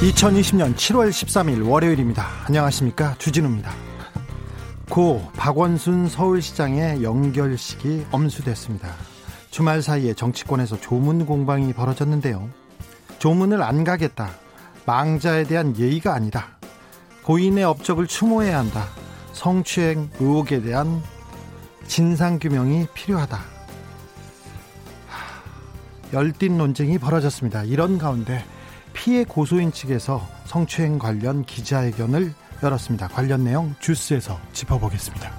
2020년 7월 13일 월요일입니다. 안녕하십니까. 주진우입니다. 고 박원순 서울시장의 연결식이 엄수됐습니다. 주말 사이에 정치권에서 조문 공방이 벌어졌는데요. 조문을 안 가겠다. 망자에 대한 예의가 아니다. 고인의 업적을 추모해야 한다. 성추행 의혹에 대한 진상규명이 필요하다. 열띤 논쟁이 벌어졌습니다. 이런 가운데 피해 고소인 측에서 성추행 관련 기자회견을 열었습니다. 관련 내용 주스에서 짚어보겠습니다.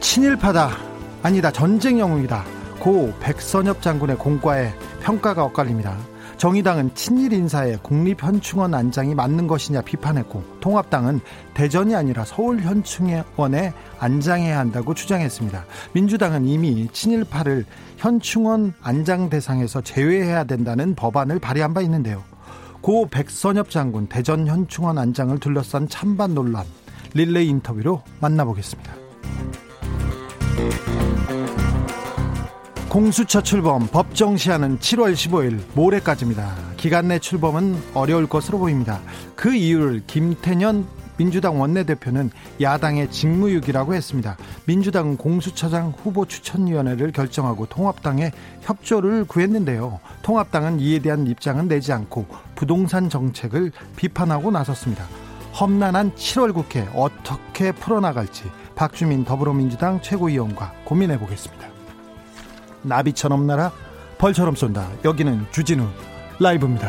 친일파다 아니다 전쟁 영웅이다 고 백선엽 장군의 공과에 평가가 엇갈립니다. 정의당은 친일 인사에 국립현충원 안장이 맞는 것이냐 비판했고 통합당은 대전이 아니라 서울현충원에 안장해야 한다고 주장했습니다. 민주당은 이미 친일파를 현충원 안장 대상에서 제외해야 된다는 법안을 발의한 바 있는데요. 고 백선엽 장군 대전 현충원 안장을 둘러싼 찬반 논란 릴레이 인터뷰로 만나보겠습니다. 공수처 출범 법정 시한은 7월 15일 모레까지입니다. 기간 내 출범은 어려울 것으로 보입니다. 그 이유를 김태년 민주당 원내대표는 야당의 직무유기라고 했습니다. 민주당은 공수처장 후보 추천위원회를 결정하고 통합당의 협조를 구했는데요. 통합당은 이에 대한 입장은 내지 않고 부동산 정책을 비판하고 나섰습니다. 험난한 7월 국회 어떻게 풀어나갈지 박주민 더불어민주당 최고위원과 고민해 보겠습니다. 나비처럼 날아 벌처럼 쏜다. 여기는 주진우 라이브입니다.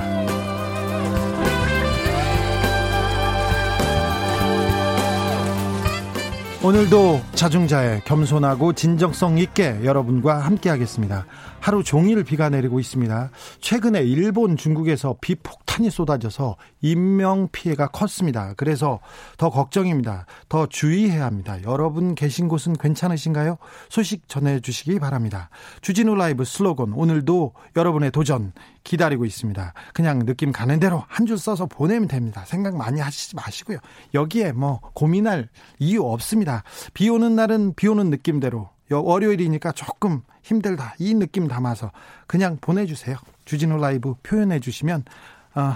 오늘도 자중자애 겸손하고 진정성 있게 여러분과 함께하겠습니다. 하루 종일 비가 내리고 있습니다. 최근에 일본, 중국에서 비 폭탄이 쏟아져서 인명 피해가 컸습니다. 그래서 더 걱정입니다. 더 주의해야 합니다. 여러분 계신 곳은 괜찮으신가요? 소식 전해 주시기 바랍니다. 주진우 라이브 슬로건 오늘도 여러분의 도전 기다리고 있습니다. 그냥 느낌 가는 대로 한 줄 써서 보내면 됩니다. 생각 많이 하시지 마시고요. 여기에 뭐 고민할 이유 없습니다. 비 오는 날은 비 오는 느낌대로 월요일이니까 조금 힘들다 이 느낌 담아서 그냥 보내주세요. 주진우 라이브 표현해 주시면 어,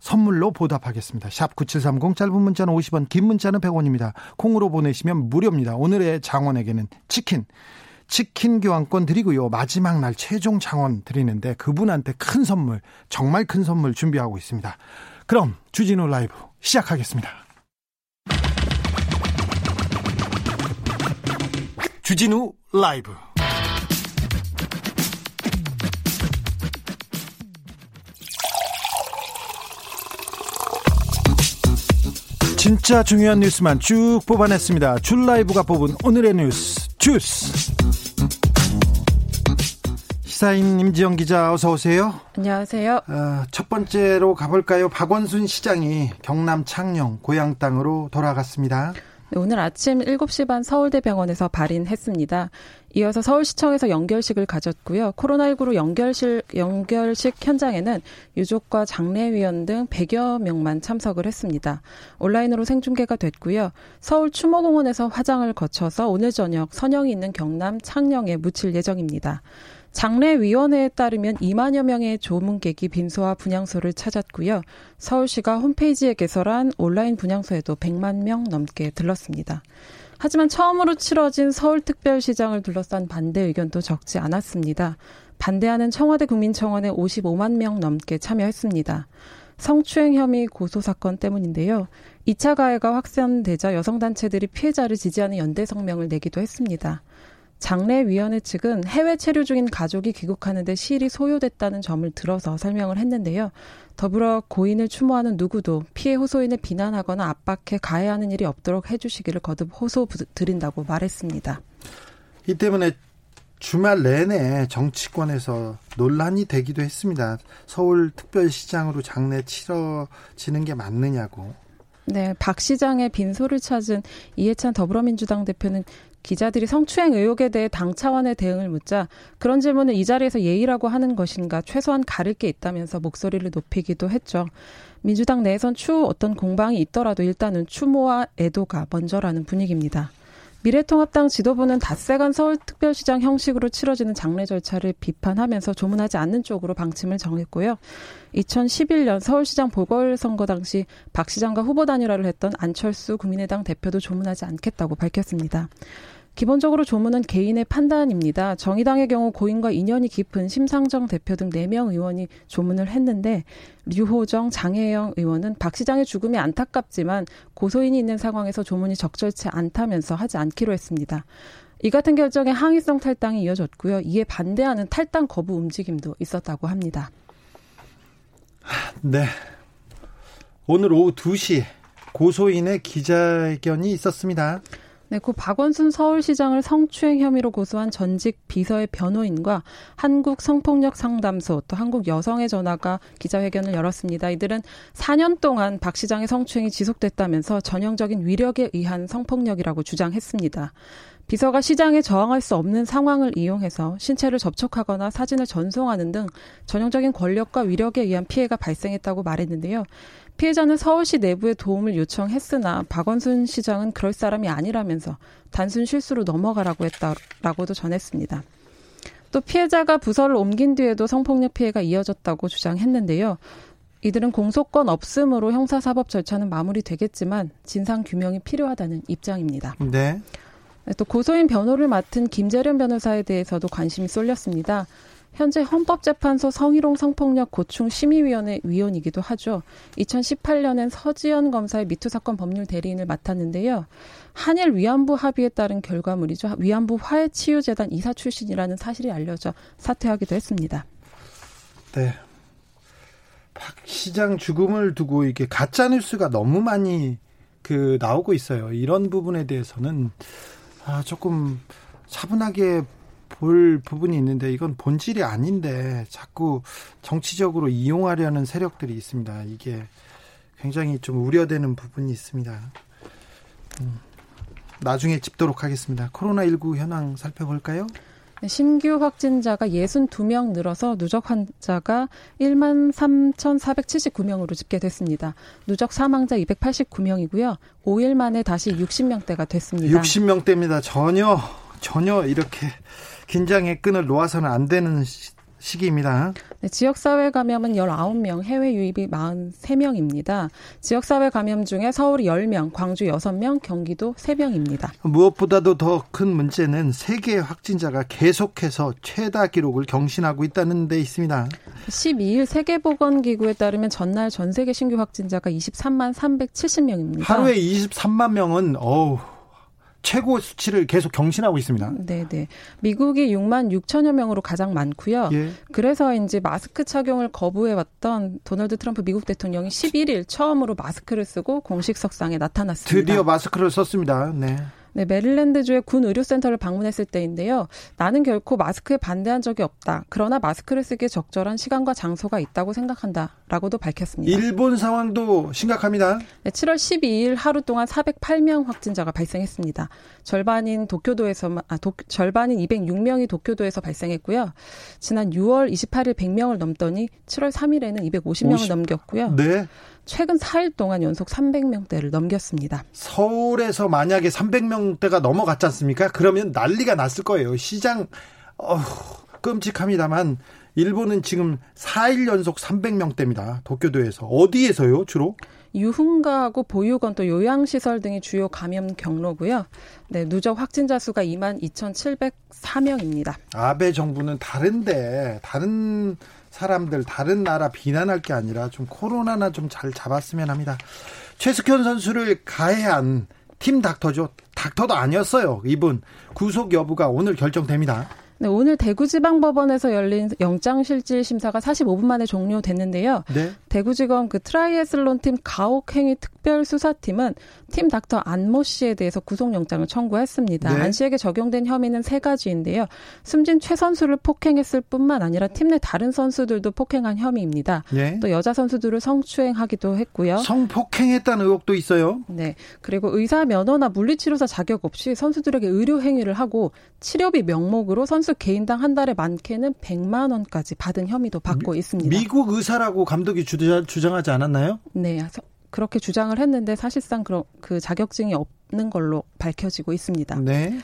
선물로 보답하겠습니다. 샵 9730 짧은 문자는 50원 긴 문자는 100원입니다. 콩으로 보내시면 무료입니다. 오늘의 장원에게는 치킨 치킨 교환권 드리고요. 마지막 날 최종 장원 드리는데 그분한테 큰 선물, 정말 큰 선물 준비하고 있습니다. 그럼 주진우 라이브 시작하겠습니다. 주진우 라이브 진짜 중요한 뉴스만 쭉 뽑아냈습니다. 줄 라이브가 뽑은 오늘의 뉴스 주스. 시사인 임지영 기자 어서 오세요. 안녕하세요. 어, 첫 번째로 가볼까요? 박원순 시장이 경남 창녕 고향 땅으로 돌아갔습니다. 네, 오늘 아침 7시 반 서울대병원에서 발인했습니다. 이어서 서울시청에서 연결식을 가졌고요. 코로나19로 연결식, 연결식 현장에는 유족과 장례위원 등 100여 명만 참석을 했습니다. 온라인으로 생중계가 됐고요. 서울 추모공원에서 화장을 거쳐서 오늘 저녁 선영이 있는 경남 창녕에 묻힐 예정입니다. 장례위원회에 따르면 2만여 명의 조문객이 빈소와 분향소를 찾았고요. 서울시가 홈페이지에 개설한 온라인 분향소에도 100만 명 넘게 들렀습니다. 하지만 처음으로 치러진 서울특별시장을 둘러싼 반대 의견도 적지 않았습니다. 반대하는 청와대 국민청원에 55만 명 넘게 참여했습니다. 성추행 혐의 고소 사건 때문인데요. 2차 가해가 확산되자 여성단체들이 피해자를 지지하는 연대 성명을 내기도 했습니다. 장례위원회 측은 해외 체류 중인 가족이 귀국하는데 시일이 소요됐다는 점을 들어서 설명을 했는데요. 더불어 고인을 추모하는 누구도 피해 호소인을 비난하거나 압박해 가해하는 일이 없도록 해주시기를 거듭 호소 드린다고 말했습니다. 이 때문에 주말 내내 정치권에서 논란이 되기도 했습니다. 서울특별시장으로 장례 치러지는 게 맞느냐고. 네, 박 시장의 빈소를 찾은 이해찬 더불어민주당 대표는 기자들이 성추행 의혹에 대해 당 차원의 대응을 묻자 그런 질문을 이 자리에서 예의라고 하는 것인가 최소한 가릴 게 있다면서 목소리를 높이기도 했죠. 민주당 내에선 추후 어떤 공방이 있더라도 일단은 추모와 애도가 먼저라는 분위기입니다. 미래통합당 지도부는 닷새간 서울특별시장 형식으로 치러지는 장례 절차를 비판하면서 조문하지 않는 쪽으로 방침을 정했고요. 2011년 서울시장 보궐선거 당시 박 시장과 후보 단일화를 했던 안철수 국민의당 대표도 조문하지 않겠다고 밝혔습니다. 기본적으로 조문은 개인의 판단입니다. 정의당의 경우 고인과 인연이 깊은 심상정 대표 등 4명 의원이 조문을 했는데 류호정, 장혜영 의원은 박 시장의 죽음이 안타깝지만 고소인이 있는 상황에서 조문이 적절치 않다면서 하지 않기로 했습니다. 이 같은 결정에 항의성 탈당이 이어졌고요. 이에 반대하는 탈당 거부 움직임도 있었다고 합니다. 네. 오늘 오후 2시 고소인의 기자회견이 있었습니다. 네, 고 박원순 서울시장을 성추행 혐의로 고소한 전직 비서의 변호인과 한국 성폭력 상담소 또 한국 여성의 전화가 기자회견을 열었습니다. 이들은 4년 동안 박 시장의 성추행이 지속됐다면서 전형적인 위력에 의한 성폭력이라고 주장했습니다. 비서가 시장에 저항할 수 없는 상황을 이용해서 신체를 접촉하거나 사진을 전송하는 등 전형적인 권력과 위력에 의한 피해가 발생했다고 말했는데요. 피해자는 서울시 내부에 도움을 요청했으나 박원순 시장은 그럴 사람이 아니라면서 단순 실수로 넘어가라고 했다라고도 전했습니다. 또 피해자가 부서를 옮긴 뒤에도 성폭력 피해가 이어졌다고 주장했는데요. 이들은 공소권 없음으로 형사사법 절차는 마무리되겠지만 진상 규명이 필요하다는 입장입니다. 네. 또 고소인 변호를 맡은 김재련 변호사에 대해서도 관심이 쏠렸습니다. 현재 헌법재판소 성희롱 성폭력 고충 심의위원회 위원이기도 하죠. 2018년엔 서지현 검사의 미투 사건 법률 대리인을 맡았는데요. 한일 위안부 합의에 따른 결과물이죠. 위안부 화해치유재단 이사 출신이라는 사실이 알려져 사퇴하기도 했습니다. 네. 박 시장 죽음을 두고 이게 가짜 뉴스가 너무 많이 그 나오고 있어요. 이런 부분에 대해서는 아 조금 차분하게 볼 부분이 있는데 이건 본질이 아닌데 자꾸 정치적으로 이용하려는 세력들이 있습니다. 이게 굉장히 좀 우려되는 부분이 있습니다. 음, 나중에 짚도록 하겠습니다. 코로나19 현황 살펴볼까요? 네, 신규 확진자가 62명 늘어서 누적 환자가 1만 3,479명으로 집계됐습니다. 누적 사망자 289명이고요. 5일 만에 다시 60명대가 됐습니다. 60명대입니다. 전혀 전혀 이렇게 긴장의 끈을 놓아서는 안 되는 시기입니다. 네, 지역사회 감염은 19명, 해외 유입이 43명입니다. 지역사회 감염 중에 서울이 10명, 광주 6명, 경기도 3명입니다. 무엇보다도 더 큰 문제는 세계 확진자가 계속해서 최다 기록을 경신하고 있다는 데 있습니다. 12일 세계보건기구에 따르면 전날 전 세계 신규 확진자가 23만 370명입니다. 하루에 23만 명은 어우 최고 수치를 계속 경신하고 있습니다. 네, 네. 미국이 6만 6천여 명으로 가장 많고요. 예. 그래서 이제 마스크 착용을 거부해 왔던 도널드 트럼프 미국 대통령이 11일 처음으로 마스크를 쓰고 공식 석상에 나타났습니다. 드디어 마스크를 썼습니다. 네. 네, 메릴랜드주의 군 의료센터를 방문했을 때인데요. 나는 결코 마스크에 반대한 적이 없다. 그러나 마스크를 쓰기에 적절한 시간과 장소가 있다고 생각한다 라고도 밝혔습니다. 일본 상황도 심각합니다. 네, 7월 12일 하루 동안 408명 확진자가 발생했습니다. 절반인 도쿄도에서 아, 도, 절반인 206명이 도쿄도에서 발생했고요. 지난 6월 28일 100명을 넘더니 7월 3일에는 250명을 50... 넘겼고요. 네. 최근 4일 동안 연속 300명대를 넘겼습니다. 서울에서 만약에 300명대가 넘어갔지 않습니까? 그러면 난리가 났을 거예요. 시장 어, 끔찍합니다만 일본은 지금 4일 연속 300명대입니다. 도쿄도에서. 어디에서요, 주로? 유흥가하고 보육원 또 요양시설 등이 주요 감염 경로고요. 네, 누적 확진자 수가 2만 2,704명입니다. 아베 정부는 다른데 다른 사람들 다른 나라 비난할 게 아니라 좀 코로나나 좀 잘 잡았으면 합니다. 최숙현 선수를 가해한 팀 닥터죠. 닥터도 아니었어요. 이분 구속 여부가 오늘 결정됩니다. 네, 오늘 대구지방법원에서 열린 영장실질 심사가 45분 만에 종료됐는데요. 네. 대구지검 그 트라이애슬론 팀 가혹행위 특별수사팀은 팀 닥터 안모 씨에 대해서 구속영장을 청구했습니다. 네. 안 씨에게 적용된 혐의는 세 가지인데요. 숨진 최 선수를 폭행했을 뿐만 아니라 팀 내 다른 선수들도 폭행한 혐의입니다. 네. 또 여자 선수들을 성추행하기도 했고요. 성폭행했다는 의혹도 있어요. 네. 그리고 의사 면허나 물리치료사 자격 없이 선수들에게 의료 행위를 하고 치료비 명목으로 선수 개인당 한 달에 많게는 100만 원까지 받은 혐의도 받고 미, 있습니다. 미국 의사라고 감독이 주장, 주장하지 않았나요? 네. 그렇게 주장을 했는데 사실상 그 자격증이 없는 걸로 밝혀지고 있습니다. 네.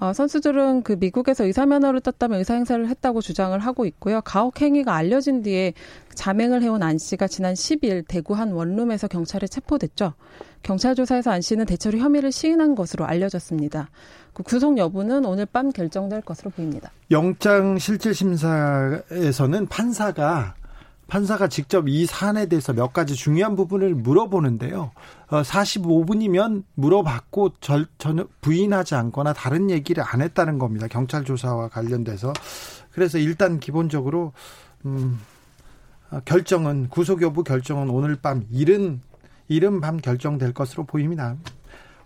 어, 선수들은 그 미국에서 의사 면허를 땄다면 의사 행사를 했다고 주장을 하고 있고요. 가혹 행위가 알려진 뒤에 자맹을 해온 안 씨가 지난 10일 대구 한 원룸에서 경찰에 체포됐죠. 경찰 조사에서 안 씨는 대체로 혐의를 시인한 것으로 알려졌습니다. 그 구속 여부는 오늘 밤 결정될 것으로 보입니다. 영장 실질 심사에서는 판사가 판사가 직접 이 사안에 대해서 몇 가지 중요한 부분을 물어보는데요. 어, 45분이면 물어봤고 절, 전혀 부인하지 않거나 다른 얘기를 안 했다는 겁니다. 경찰 조사와 관련돼서. 그래서 일단 기본적으로 음, 어, 결정은 구속 여부 결정은 오늘 밤 이른 이른 밤 결정될 것으로 보입니다.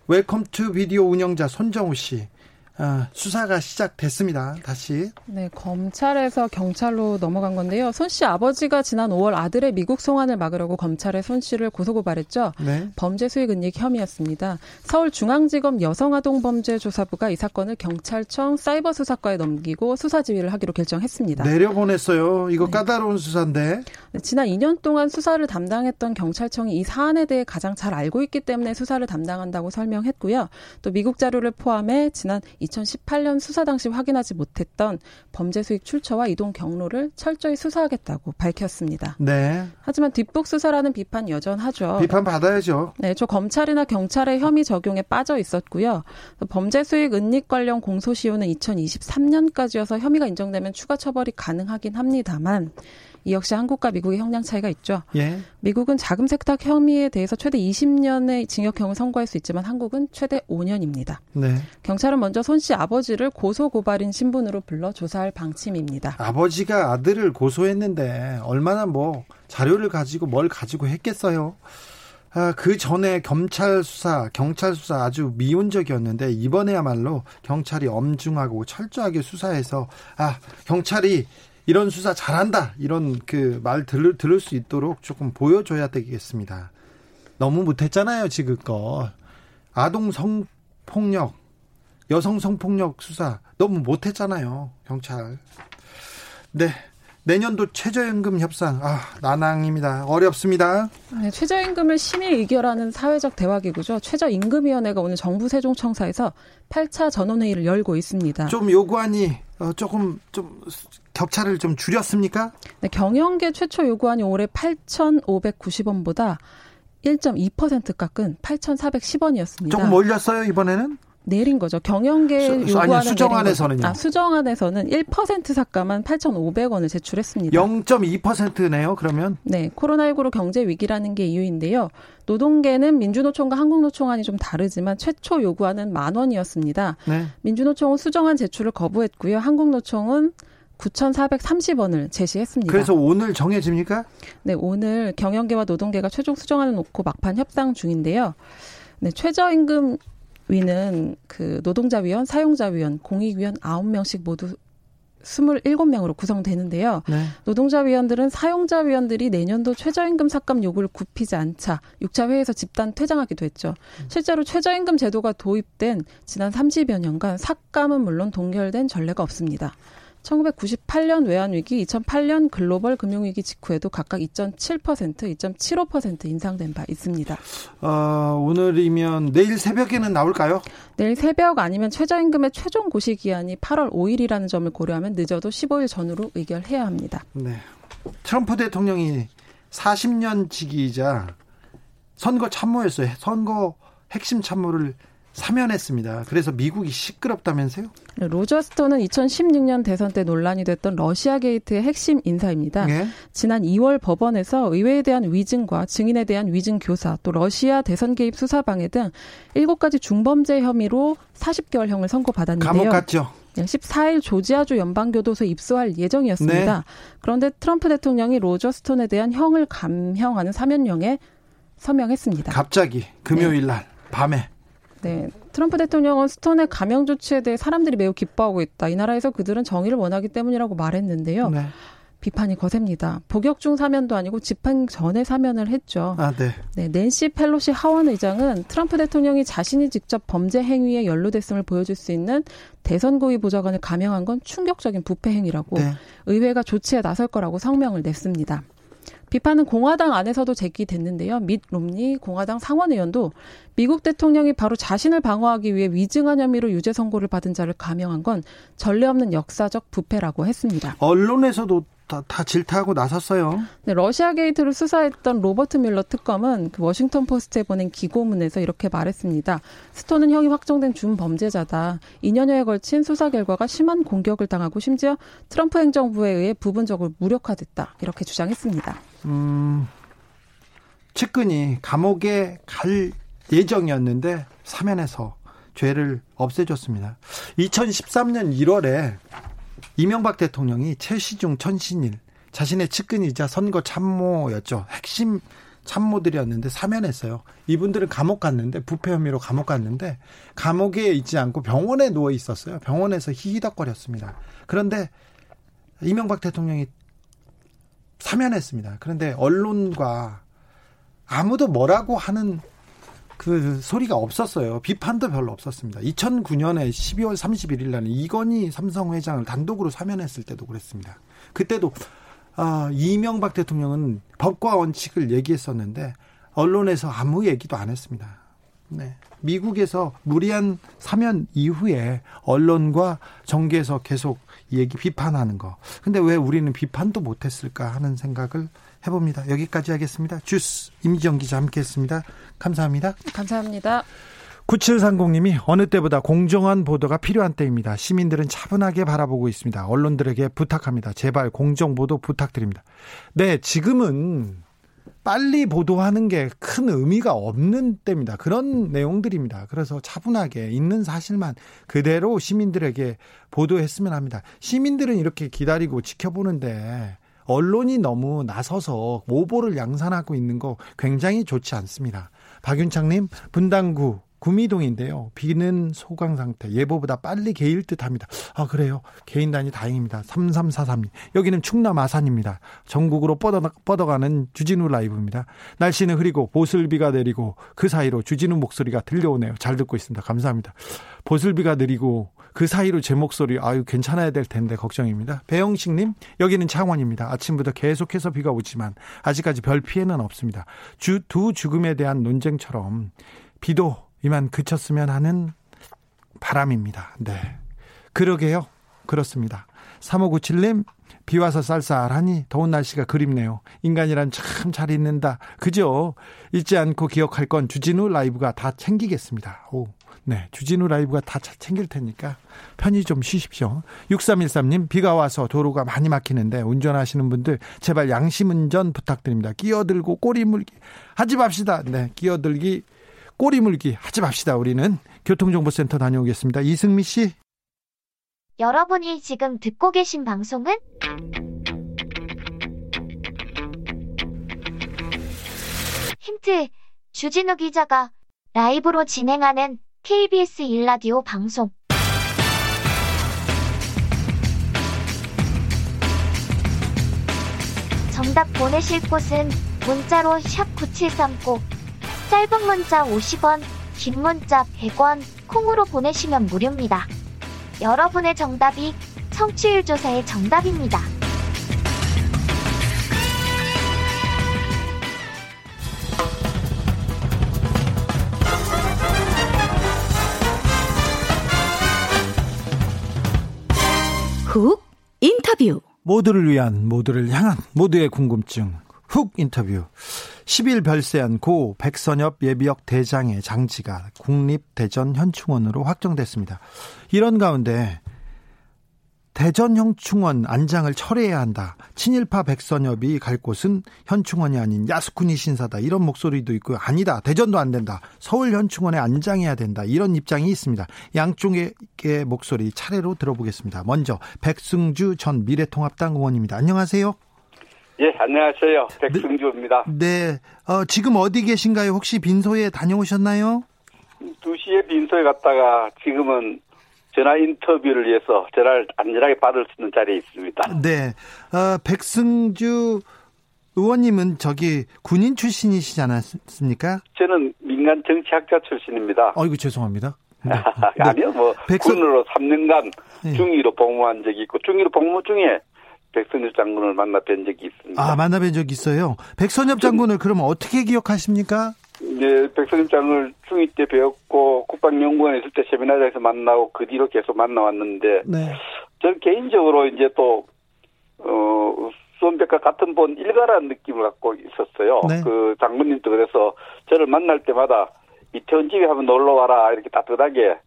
웰컴 투 비디오 운영자 손정우 씨. 아, 수사가 시작됐습니다. 다시. 네, 검찰에서 경찰로 넘어간 건데요. 손 씨 아버지가 지난 5월 아들의 미국 송환을 막으려고 검찰에 손 씨를 고소고발했죠. 네. 범죄 수익 은닉 혐의였습니다. 서울중앙지검 여성아동범죄조사부가 이 사건을 경찰청 사이버수사과에 넘기고 수사 지휘를 하기로 결정했습니다. 내려보냈어요. 이거 네. 까다로운 수사인데. 네, 지난 2년 동안 수사를 담당했던 경찰청이 이 사안에 대해 가장 잘 알고 있기 때문에 수사를 담당한다고 설명했고요. 또 미국 자료를 포함해 지난 2018년 수사 당시 확인하지 못했던 범죄 수익 출처와 이동 경로를 철저히 수사하겠다고 밝혔습니다. 네. 하지만 뒷북 수사라는 비판 여전하죠. 비판 받아야죠. 네, 저 검찰이나 경찰의 혐의 적용에 빠져 있었고요. 범죄 수익 은닉 관련 공소시효는 2023년까지여서 혐의가 인정되면 추가 처벌이 가능하긴 합니다만 이 역시 한국과 미국의 형량 차이가 있죠. 예. 미국은 자금 세탁 혐의에 대해서 최대 20년의 징역형을 선고할 수 있지만 한국은 최대 5년입니다. 네. 경찰은 먼저 손 씨 아버지를 고소 고발인 신분으로 불러 조사할 방침입니다. 아버지가 아들을 고소했는데 얼마나 뭐 자료를 가지고 뭘 가지고 했겠어요. 아, 그 전에 검찰 수사, 경찰 수사 아주 미온적이었는데 이번에야말로 경찰이 엄중하고 철저하게 수사해서 아 경찰이 이런 수사 잘한다 이런 그 말 들을 들을 수 있도록 조금 보여줘야 되겠습니다. 너무 못했잖아요 지금껏 아동 성폭력, 여성 성폭력 수사 너무 못했잖아요 경찰. 네. 내년도 최저임금 협상 아 난항입니다. 어렵습니다. 네, 최저임금을 심의 의결하는 사회적 대화기구죠. 최저임금위원회가 오늘 정부 세종청사에서 8차 전원회의를 열고 있습니다. 좀 요구안이 어, 조금 좀 격차를 좀 줄였습니까? 네, 경영계 최초 요구안이 올해 8,590원보다 1.2% 깎은 8,410원이었습니다. 조금 올렸어요, 이번에는? 내린 거죠. 경영계 수, 요구하는 아니, 수정안에서는요. 아, 수정안에서는 1% 삭감한 8,500원을 제출했습니다. 0.2%네요. 그러면? 네, 코로나19로 경제 위기라는 게 이유인데요. 노동계는 민주노총과 한국노총안이 좀 다르지만 최초 요구안은 만 원이었습니다. 네. 민주노총은 수정안 제출을 거부했고요. 한국노총은 9,430원을 제시했습니다. 그래서 오늘 정해집니까? 네, 오늘 경영계와 노동계가 최종 수정안을 놓고 막판 협상 중인데요. 네, 최저임금 위는 그 노동자 위원, 사용자 위원, 공익 위원 9명씩 모두 27명으로 구성되는데요. 네. 노동자위원들은 사용자위원들이 내년도 최저임금 삭감 요구를 굽히지 않자 6차 회의에서 집단 퇴장하기도 했죠. 실제로 최저임금 제도가 도입된 지난 30여 년간 삭감은 물론 동결된 전례가 없습니다. 1998년 외환위기, 2008년 글로벌 금융위기 직후에도 각각 2.7%, 2.75% 인상된 바 있습니다. 어, 오늘이면 내일 새벽에는 나올까요? 내일 새벽 아니면 최저임금의 최종 고시 기한이 8월 5일이라는 점을 고려하면 늦어도 15일 전후로 의결해야 합니다. 네. 트럼프 대통령이 40년 지기이자 선거 참모였어요. 선거 핵심 참모를 사면했습니다. 그래서 미국이 시끄럽다면서요? 네, 로저 스톤은 2016년 대선 때 논란이 됐던 러시아 게이트의 핵심 인사입니다. 네. 지난 2월 법원에서 의회에 대한 위증과 증인에 대한 위증 교사, 또 러시아 대선 개입 수사 방해 등 7가지 중범죄 혐의로 40개월형을 선고받았는데요. 감옥 갔죠. 14일 조지아주 연방교도소에 입소할 예정이었습니다. 네. 그런데 트럼프 대통령이 로저 스톤에 대한 형을 감형하는 사면령에 서명했습니다. 갑자기 금요일 날 네. 밤에 네. 트럼프 대통령은 스톤의 감형 조치에 대해 사람들이 매우 기뻐하고 있다. 이 나라에서 그들은 정의를 원하기 때문이라고 말했는데요. 네. 비판이 거셉니다. 복역 중 사면도 아니고 집행 전에 사면을 했죠. 아, 네. 네, 낸시 펠로시 하원 의장은 트럼프 대통령이 자신이 직접 범죄 행위에 연루됐음을 보여줄 수 있는 대선 고위 보좌관을 감형한 건 충격적인 부패 행위라고 네. 의회가 조치에 나설 거라고 성명을 냈습니다. 비판은 공화당 안에서도 제기됐는데요. 밋 롬니 공화당 상원의원도 미국 대통령이 바로 자신을 방어하기 위해 위증한 혐의로 유죄 선고를 받은 자를 감형한 건 전례 없는 역사적 부패라고 했습니다. 언론에서도 다, 다 질타하고 나섰어요. 네, 러시아 게이트를 수사했던 로버트 뮬러 특검은 그 워싱턴 포스트에 보낸 기고문에서 이렇게 말했습니다. 스톤은 형이 확정된 준 범죄자다. 2년여에 걸친 수사 결과가 심한 공격을 당하고 심지어 트럼프 행정부에 의해 부분적으로 무력화됐다. 이렇게 주장했습니다. 음, 측근이 감옥에 갈 예정이었는데 사면해서 죄를 없애줬습니다. 2013년 1월에 이명박 대통령이 최시중 천신일 자신의 측근이자 선거 참모였죠. 핵심 참모들이었는데 사면했어요. 이분들은 감옥 갔는데 부패 혐의로 감옥 갔는데 감옥에 있지 않고 병원에 누워 있었어요. 병원에서 히히덕거렸습니다. 그런데 이명박 대통령이 사면했습니다. 그런데 언론과 아무도 뭐라고 하는 그 소리가 없었어요. 비판도 별로 없었습니다. 2009년에 12월 31일 날 이건희 삼성 회장을 단독으로 사면했을 때도 그랬습니다. 그때도 아, 이명박 대통령은 법과 원칙을 얘기했었는데 언론에서 아무 얘기도 안 했습니다. 네. 미국에서 무리한 사면 이후에 언론과 정계에서 계속 얘기 비판하는 거. 근데 왜 우리는 비판도 못했을까 하는 생각을 해봅니다. 여기까지 하겠습니다. 주스 임지영 기자 함께했습니다. 감사합니다. 감사합니다. 9730님이 어느 때보다 공정한 보도가 필요한 때입니다. 시민들은 차분하게 바라보고 있습니다. 언론들에게 부탁합니다. 제발 공정 보도 부탁드립니다. 네, 지금은 빨리 보도하는 게 큰 의미가 없는 때입니다. 그런 내용들입니다. 그래서 차분하게 있는 사실만 그대로 시민들에게 보도했으면 합니다. 시민들은 이렇게 기다리고 지켜보는데 언론이 너무 나서서 오보를 양산하고 있는 거 굉장히 좋지 않습니다. 박윤창님, 분당구 구미동인데요. 비는 소강 상태. 예보보다 빨리 개일 듯 합니다. 아, 그래요. 개인 단위 다행입니다. 3343님. 여기는 충남 아산입니다. 전국으로 뻗어, 뻗어가는 주진우 라이브입니다. 날씨는 흐리고 보슬비가 내리고 그 사이로 주진우 목소리가 들려오네요. 잘 듣고 있습니다. 감사합니다. 보슬비가 내리고 그 사이로 제 목소리 아유 괜찮아야 될 텐데 걱정입니다. 배영식님 여기는 창원입니다. 아침부터 계속해서 비가 오지만 아직까지 별 피해는 없습니다. 주 두 죽음에 대한 논쟁처럼 비도 이만 그쳤으면 하는 바람입니다. 네. 그러게요. 그렇습니다. 3597님, 비 와서 쌀쌀하니 더운 날씨가 그립네요. 인간이란 참 잘 있는다. 그죠? 잊지 않고 기억할 건 주진우 라이브가 다 챙기겠습니다. 오. 네. 주진우 라이브가 다 챙길 테니까 편히 좀 쉬십시오. 6313님, 비가 와서 도로가 많이 막히는데 운전하시는 분들 제발 양심 운전 부탁드립니다. 끼어들고 꼬리 물기 하지 맙시다. 네. 끼어들기 꼬리 물기 하지 맙시다. 우리는 교통정보센터 다녀오겠습니다. 이승미 씨. 여러분이 지금 듣고 계신 방송은? 힌트 주진우 기자가 라이브로 진행하는 KBS 일라디오 방송. 정답 보내실 곳은 문자로 샵 9730 짧은 문자 50원, 긴 문자 100원, 콩으로 보내시면 무료입니다. 여러분의 정답이 청취율 조사의 정답입니다. 훅 인터뷰. 모두를 위한 모두를 향한 모두의 궁금증. 훅 인터뷰 10일 별세한 고 백선엽 예비역 대장의 장지가 국립대전 현충원으로 확정됐습니다. 이런 가운데 대전 현충원 안장을 철회해야 한다. 친일파 백선엽이 갈 곳은 현충원이 아닌 야스쿠니 신사다. 이런 목소리도 있고요. 아니다. 대전도 안 된다. 서울 현충원에 안장해야 된다. 이런 입장이 있습니다. 양쪽의 목소리 차례로 들어보겠습니다. 먼저 백승주 전 미래통합당 의원입니다. 안녕하세요. 예, 안녕하세요. 백승주입니다. 네. 네. 어, 지금 어디 계신가요? 혹시 빈소에 다녀오셨나요? 2시에 빈소에 갔다가 지금은 전화 인터뷰를 위해서 전화를 안전하게 받을 수 있는 자리에 있습니다. 네. 어, 백승주 의원님은 저기 군인 출신이시지 않았습니까? 저는 민간 정치학자 출신입니다. 어이구 죄송합니다. 네. 아니요, 뭐 백승... 군으로 3년간 네. 중위로 복무한 적이 있고 중위로 복무 중에 백선엽 장군을 만나 뵌 적이 있습니다. 아, 만나 뵌 적이 있어요? 백선엽 장군을 그러면 어떻게 기억하십니까? 네, 백선엽 장군을 중2 때 배웠고 국방연구원에 있을 때 세미나장에서 만나고 그 뒤로 계속 만나왔는데 네. 저는 개인적으로 이제 또 어, 수원백과 같은 본 일가라는 느낌을 갖고 있었어요. 네. 그 장군님도 그래서 저를 만날 때마다 이태원 집에 한번 놀러 와라 이렇게 따뜻하게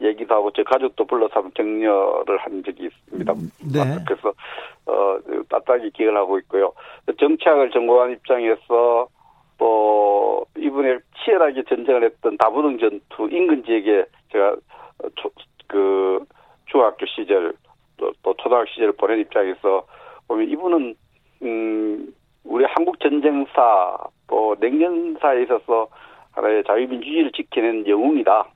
얘기도 하고 저 가족도 불러서 한번 격려를 한 적이 있습니다. 네. 그래서 어 따뜻하게 기억을 하고 있고요. 정치학을 전공한 입장에서 또 이분에 치열하게 전쟁을 했던 다부동 전투 인근 지역에 제가 초, 그 중학교 시절 또, 또 초등학교 시절을 보낸 입장에서 보면 이분은 음 우리 한국 전쟁사 또 냉전사에 있어서 하나의 자유민주주의를 지켜낸 영웅이다.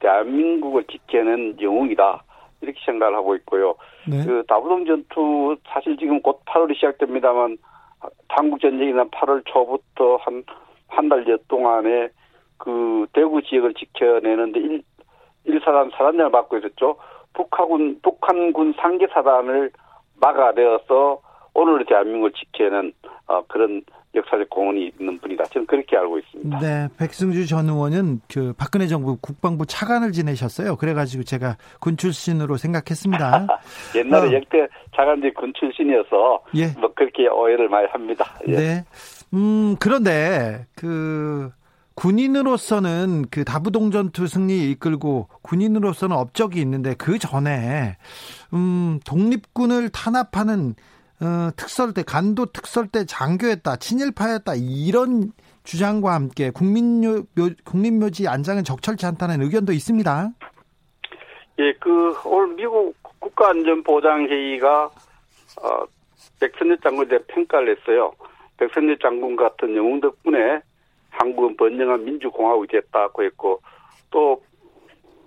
대한민국을 지켜낸 영웅이다. 이렇게 생각을 하고 있고요. 네. 그 다부동 전투 사실 지금 곧 8월이 시작됩니다만 한국 전쟁이 난 8월 초부터 한 한 달여 동안에 그 대구 지역을 지켜내는데 1, 1사단 사단장을 맡고 있었죠. 북한군 북한군 상계 사단을 막아내어서 오늘의 대한민국을 지켜내는 어, 그런 역사적 공헌이 있는 분이다. 저는 그렇게 알고 있습니다. 네, 백승주 전 의원은 그 박근혜 정부 국방부 차관을 지내셨어요. 그래가지고 제가 군 출신으로 생각했습니다. 옛날에 어. 역대 차관들이 군 출신이어서 예. 뭐 그렇게 오해를 많이 합니다. 예. 네. 음 그런데 그 군인으로서는 그 다부동 전투 승리 이끌고 군인으로서는 업적이 있는데 그 전에 음 독립군을 탄압하는 어, 특설대 간도 특설대 장교였다 친일파였다 이런 주장과 함께 국민묘 국립묘지 안장은 적절치 않다는 의견도 있습니다. 예, 그 오늘 미국 국가안전보장회의가 어, 백선엽 장군에 대해 평가를 했어요. 백선엽 장군 같은 영웅 덕분에 한국은 번영한 민주공화국이 됐다고 했고 또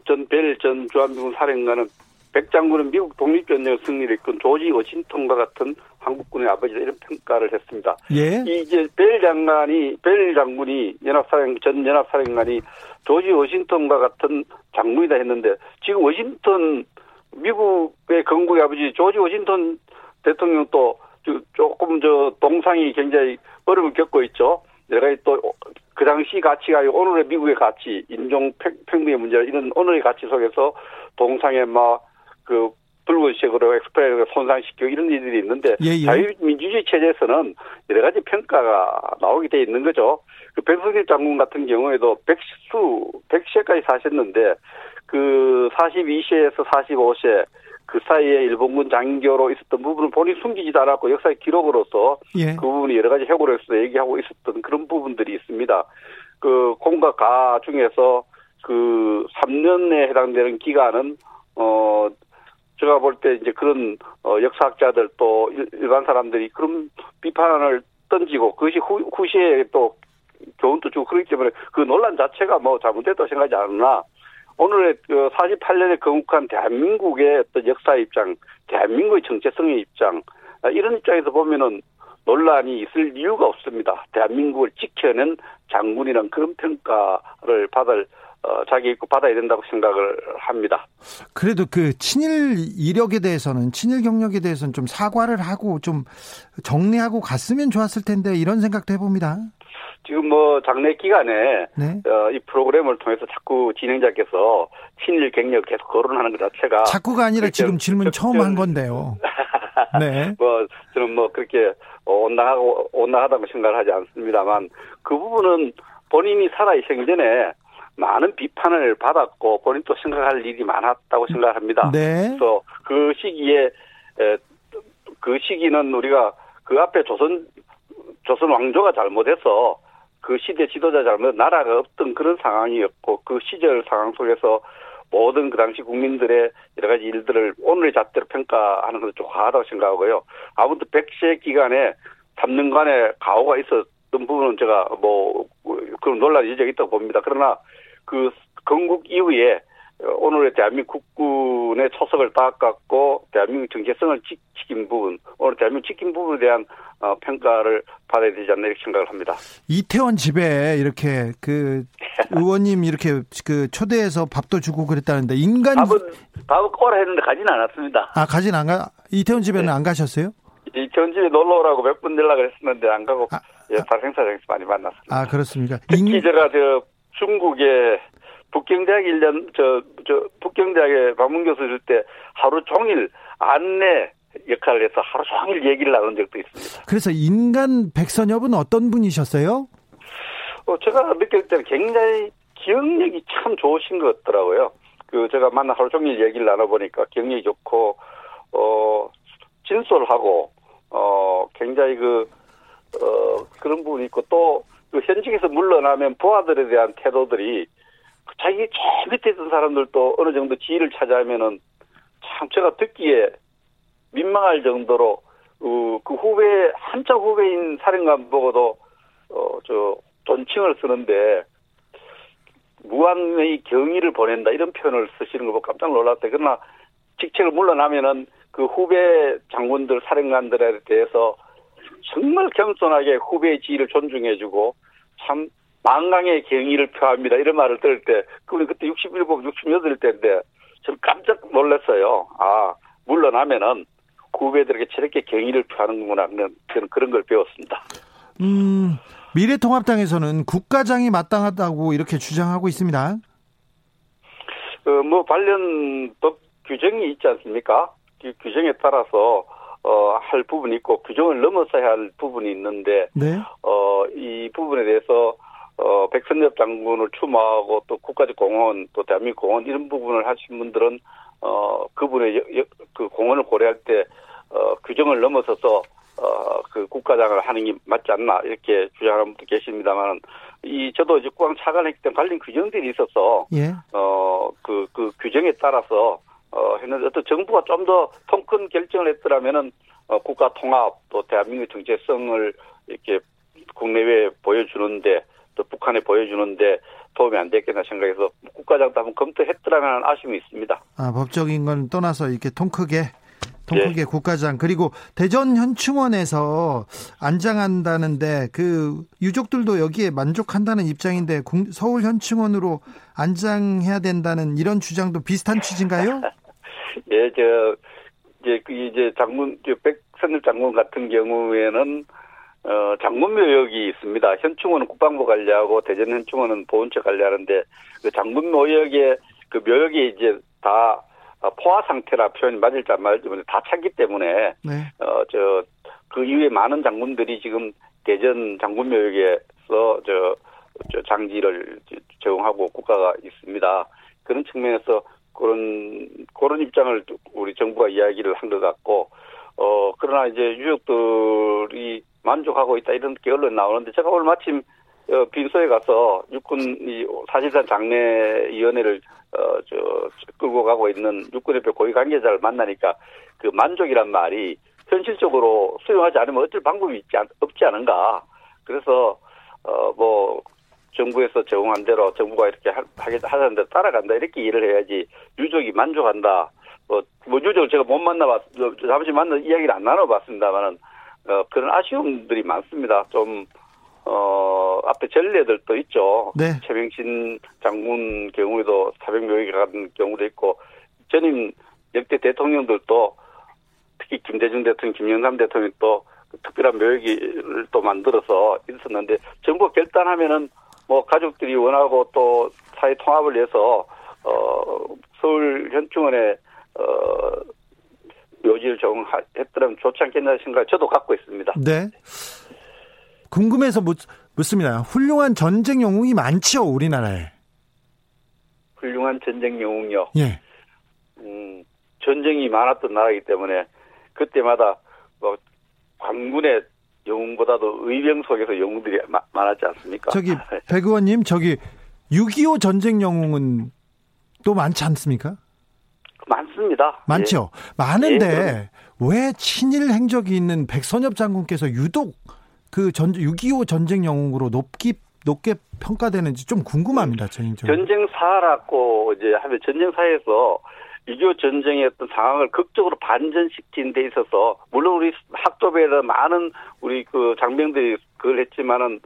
전 벨전 주한미군 사령관은 백 장군은 미국 독립전쟁 승리를 이끈 조지 워싱턴과 같은 한국군의 아버지다 이런 평가를 했습니다. 예. 이제 벨 장관이 벨 장군이 연합사령 전 연합사령관이 조지 워싱턴과 같은 장군이다 했는데 지금 워싱턴 미국의 건국의 아버지 조지 워싱턴 대통령도 조금 저 동상이 굉장히 어려움을 겪고 있죠. 내가 또 그 당시 가치가 오늘의 미국의 가치, 인종 평등의 문제 이런 오늘의 가치 속에서 동상에 막 그 붉은색으로 엑스프레이를 손상시키고 이런 일들이 있는데 예, 예. 자유민주주의 체제에서는 여러 가지 평가가 나오게 돼 있는 거죠. 그 백승진 장군 같은 경우에도 백수, 백세까지 사셨는데 그 42세에서 45세 그 사이에 일본군 장교로 있었던 부분을 본인이 숨기지도 않았고 역사의 기록으로서 예. 그 부분이 여러 가지 해고로서 얘기하고 있었던 그런 부분들이 있습니다. 그 공과 가 중에서 그 3년에 해당되는 기간은 어 제가 볼 때 이제 그런 어 역사학자들 또 일반 사람들이 그런 비판을 던지고 그것이 후, 후시에 또 교훈도 주고 그렇기 때문에 그 논란 자체가 뭐 잘못됐다고 생각하지 않으나 오늘의 그 48년에 건국한 대한민국의 어떤 역사 입장, 대한민국의 정체성의 입장 아, 이런 입장에서 보면은 논란이 있을 이유가 없습니다. 대한민국을 지켜낸 장군이란 그런 평가를 받을 어, 자기 있고 받아야 된다고 생각을 합니다. 그래도 그 친일 이력에 대해서는 친일 경력에 대해서는 좀 사과를 하고 좀 정리하고 갔으면 좋았을 텐데 이런 생각도 해봅니다. 지금 뭐 장례 기간에 네. 어, 이 프로그램을 통해서 자꾸 진행자께서 친일 경력 계속 거론하는 것 자체가 자꾸가 아니라 지금 질문 처음 한 건데요. 네. 뭐 저는 뭐 그렇게 온당하고 온당하다고 생각을 하지 않습니다만 그 부분은 본인이 살아 있기 전에 많은 비판을 받았고 본인도 생각할 일이 많았다고 생각합니다. 네. 그래서 그 시기에 에, 그 시기는 우리가 그 앞에 조선 조선 왕조가 잘못해서 그 시대 지도자 잘못 나라가 없던 그런 상황이었고 그 시절 상황 속에서 모든 그 당시 국민들의 여러 가지 일들을 오늘의 잣대로 평가하는 것도 좀 과하다고 생각하고요. 아무튼 백세 기간에 3년간의 가오가 있었던 부분은 제가 뭐 그런 논란이 이제 있다고 봅니다. 그러나 그 건국 이후에 오늘의 대한민국 국군의 초석을 닦았고 대한민국 정체성을 지킨 부분, 오늘 대한민국 지킨 부분에 대한 어, 평가를 받아야 되지 않나 이렇게 생각을 합니다. 이태원 집에 이렇게 그 의원님 이렇게 그 초대해서 밥도 주고 그랬다는데 인간 밥은 밥은 꼬라 했는데 가지는 않았습니다. 아 가진 안 가? 이태원 집에는 네. 안 가셨어요? 이태원 집에 놀러 오라고 몇번 연락을 했었는데 안 가고 아, 예, 발행사장에서 많이 만났습니다. 아 그렇습니까? 특히 인, 제가 저 중국에 북경대학 1년 저, 저 북경대학에 방문 교수 있을 때 하루 종일 안내 역할을 해서 하루 종일 얘기를 나눈 적도 있습니다. 그래서 인간 백선엽은 어떤 분이셨어요? 어, 제가 느낄 때는 굉장히 기억력이 참 좋으신 것 같더라고요. 그 제가 만나 하루 종일 얘기를 나눠보니까 기억력이 좋고 어 진솔하고 어 굉장히 그 어, 그런 부분이 있고 또 그 현직에서 물러나면 부하들에 대한 태도들이 자기 제일 밑에 있던 사람들도 어느 정도 지위를 차지하면은 참 제가 듣기에 민망할 정도로 어, 그 후배 한참 후배인 사령관 보고도 어 저 존칭을 쓰는데 무한의 경의를 보낸다 이런 표현을 쓰시는 거 보고 깜짝 놀랐대. 그러나 직책을 물러나면은 그 후배 장군들 사령관들에 대해서 정말 겸손하게 후배의 지위를 존중해주고 참 만강의 경의를 표합니다. 이런 말을 들을 때, 그분이 그때 67, 68 때인데, 좀 깜짝 놀랐어요. 아, 물러나면은 후배들에게 저렇게 경의를 표하는구나. 저는 그런 걸 배웠습니다. 음, 미래통합당에서는 국가장이 마땅하다고 이렇게 주장하고 있습니다. 어, 뭐, 관련 법 규정이 있지 않습니까? 그 규정에 따라서, 어, 할 부분이 있고, 규정을 넘어서야 할 부분이 있는데, 네. 어, 이 부분에 대해서 어, 백선엽 장군을 추모하고 또 국가적 공헌 또 대한민국 공헌 이런 부분을 하신 분들은 어, 그분의 여, 여, 그 공헌을 고려할 때 어, 규정을 넘어서서 어, 그 국가장을 하는 게 맞지 않나 이렇게 주장하는 분도 계십니다만 이 저도 이제 국방 차관했기 때문에 관련 규정들이 있어서 예. 어, 그, 그 규정에 따라서 어, 했는데 어떤 정부가 좀 더 통 큰 결정을 했더라면은 어, 국가 통합 또 대한민국 정체성을 이렇게 국내외에 보여주는데 또 북한에 보여주는데 도움이 안 됐겠나 생각해서 국가장도 한번 검토했더라면 아쉬움이 있습니다. 아, 법적인 건 떠나서 이렇게 통 크게 통 예. 크게 국가장 그리고 대전 현충원에서 안장한다는데 그 유족들도 여기에 만족한다는 입장인데 국- 서울 현충원으로 안장해야 된다는 이런 주장도 비슷한 취지인가요? 예, 저 이제 그 이제 장군 저 백선엽 장군 같은 경우에는 어 장군묘역이 있습니다. 현충원은 국방부 관리하고 대전 현충원은 보훈처 관리하는데 그 장군묘역에 그 묘역이 이제 다 포화 상태라 표현이 맞을지 안 맞을지 다 찼기 때문에 네. 어 저 그 이후에 많은 장군들이 지금 대전 장군묘역에서 저, 저 장지를 제공하고 국가가 있습니다. 그런 측면에서 그런 그런 입장을 우리 정부가 이야기를 한 것 같고 어 그러나 이제 유족들이 만족하고 있다 이런 게 언론 나오는데 제가 오늘 마침 어, 빈소에 가서 육군 이 사실상 장례위원회를 어 저 끌고 가고 있는 육군대표 고위 관계자를 만나니까 그 만족이란 말이 현실적으로 수용하지 않으면 어쩔 방법이 있지 않, 없지 않은가. 그래서 어 뭐 정부에서 제공한 대로 정부가 이렇게 하, 하자는 대로 따라간다 이렇게 일을 해야지 유족이 만족한다. 뭐, 뭐 유족을 제가 못 만나봤 잠시 만나 이야기를 안 나눠봤습니다만은 어 그런 아쉬움들이 많습니다. 좀 어, 앞에 전례들도 있죠. 네. 최병신 장군 경우에도 사백묘역에 간 경우도 있고, 전임 역대 대통령들도 특히 김대중 대통령, 김영삼 대통령 또 특별한 묘역을 또 만들어서 있었는데, 정부가 결단하면은 뭐 가족들이 원하고 또 사회 통합을 위해서, 어, 서울 현충원에, 어, 묘지를 적응했더라면 좋지 않겠나 생각 저도 갖고 있습니다. 네. 궁금해서 묻, 묻습니다. 훌륭한 전쟁 영웅이 많죠, 우리나라에. 훌륭한 전쟁 영웅요. 예. 음, 전쟁이 많았던 나라이기 때문에 그때마다 뭐 관군의 영웅보다도 의병 속에서 영웅들이 마, 많았지 않습니까? 저기 백 의원님 저기 6.25 전쟁 영웅은 또 많지 않습니까? 많습니다. 많죠. 예. 많은데 예, 왜 친일 행적이 있는 백선엽 장군께서 유독 그 전, 6.25 전쟁 영웅으로 높기 높게 평가되는지 좀 궁금합니다, 개인적으로. 전쟁 사라고 이제 하면 전쟁 사에서 6.25 전쟁의 어떤 상황을 극적으로 반전시킨 데 있어서, 물론 우리 학도배에 많은 우리 그 장병들이 그걸 했지만은,